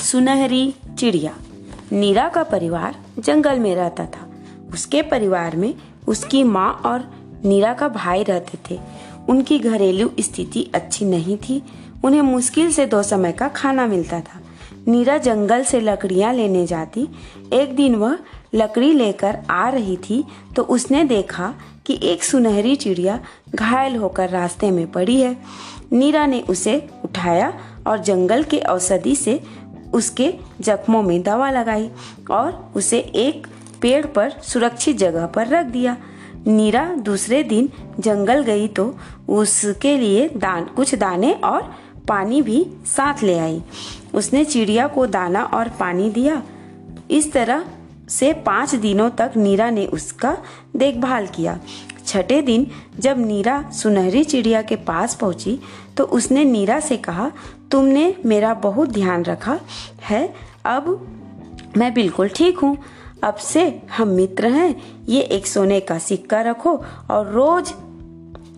सुनहरी चिड़िया। नीरा का परिवार जंगल में रहता था। उसके परिवार में उसकी माँ और नीरा का भाई रहते थे। उनकी घरेलू स्थिति अच्छी नहीं थी। उन्हें मुश्किल से दो समय का खाना मिलता था। नीरा जंगल से लकड़ियाँ लेने जाती। एक दिन वह लकड़ी लेकर आ रही थी तो उसने देखा कि एक सुनहरी चिड़िया घायल होकर रास्ते में पड़ी है। नीरा ने उसे उठाया और जंगल के औषधि से उसके जख्मों में दवा लगाई और उसे एक पेड़ पर सुरक्षित जगह पर रख दिया। नीरा दूसरे दिन जंगल गई तो उसके लिए दान, कुछ दाने और पानी भी साथ ले आई। उसने चिड़िया को दाना और पानी दिया। इस तरह से पाँच दिनों तक नीरा ने उसका देखभाल किया। छठे दिन जब नीरा सुनहरी चिड़िया के पास पहुँची तो उसने नीरा से कहा, तुमने मेरा बहुत ध्यान रखा है, अब मैं बिल्कुल ठीक हूँ। अब से हम मित्र हैं। ये एक सोने का सिक्का रखो और रोज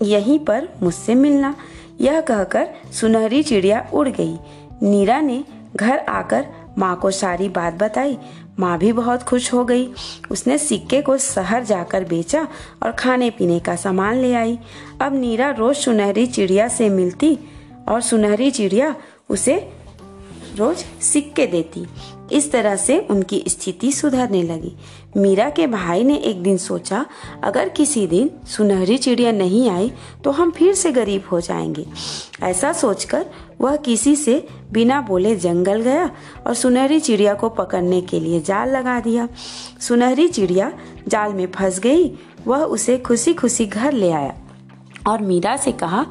यहीं पर मुझसे मिलना। यह कहकर सुनहरी चिड़िया उड़ गई। नीरा ने घर आकर माँ को सारी बात बताई। माँ भी बहुत खुश हो गई। उसने सिक्के को शहर जाकर बेचा और खाने पीने का सामान ले आई। अब नीरा रोज सुनहरी चिड़िया से मिलती और सुनहरी चिड़िया उसे रोज सिक्के देती। इस तरह से उनकी स्थिति सुधरने लगी। मीरा के भाई ने एक दिन सोचा, अगर किसी दिन सुनहरी चिड़िया नहीं आई तो हम फिर से गरीब हो जाएँगे। ऐसा सोचकर वह किसी से बिना बोले जंगल गया और सुनहरी चिड़िया को पकड़ने के लिए जाल लगा दिया। सुनहरी चिड़िया जाल में फंस गई, वह उसे खुशी खुशी घर ले आया और मीरा से कहा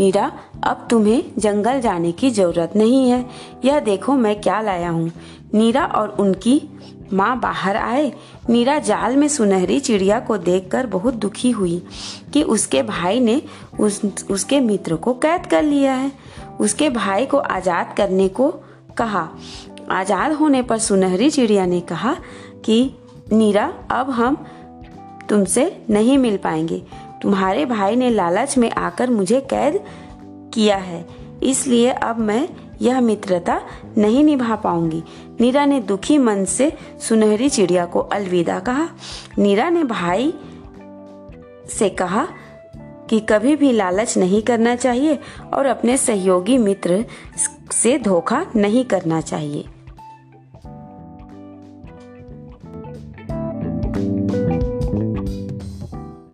नीरा, अब तुम्हें जंगल जाने की ज़रूरत नहीं है। यह देखो मैं क्या लाया हूँ। नीरा और उनकी माँ बाहर आए। नीरा जाल में सुनहरी चिड़िया को देखकर बहुत दुखी हुई कि उसके भाई ने उस, उसके मित्र को कैद कर लिया है। उसके भाई को आज़ाद करने को कहा। आज़ाद होने पर सुनहरी चिड़िया ने कहा कि, नीरा, अब हम तुमसे नहीं मिल पाएँगे। तुम्हारे भाई ने लालच में आकर मुझे कैद किया है। इसलिए अब मैं यह मित्रता नहीं निभा पाऊँगी। नीरा ने दुखी मन से सुनहरी चिड़िया को अलविदा कहा। नीरा ने भाई से कहा कि कभी भी लालच नहीं करना चाहिए और अपने सहयोगी मित्र से धोखा नहीं करना चाहिए।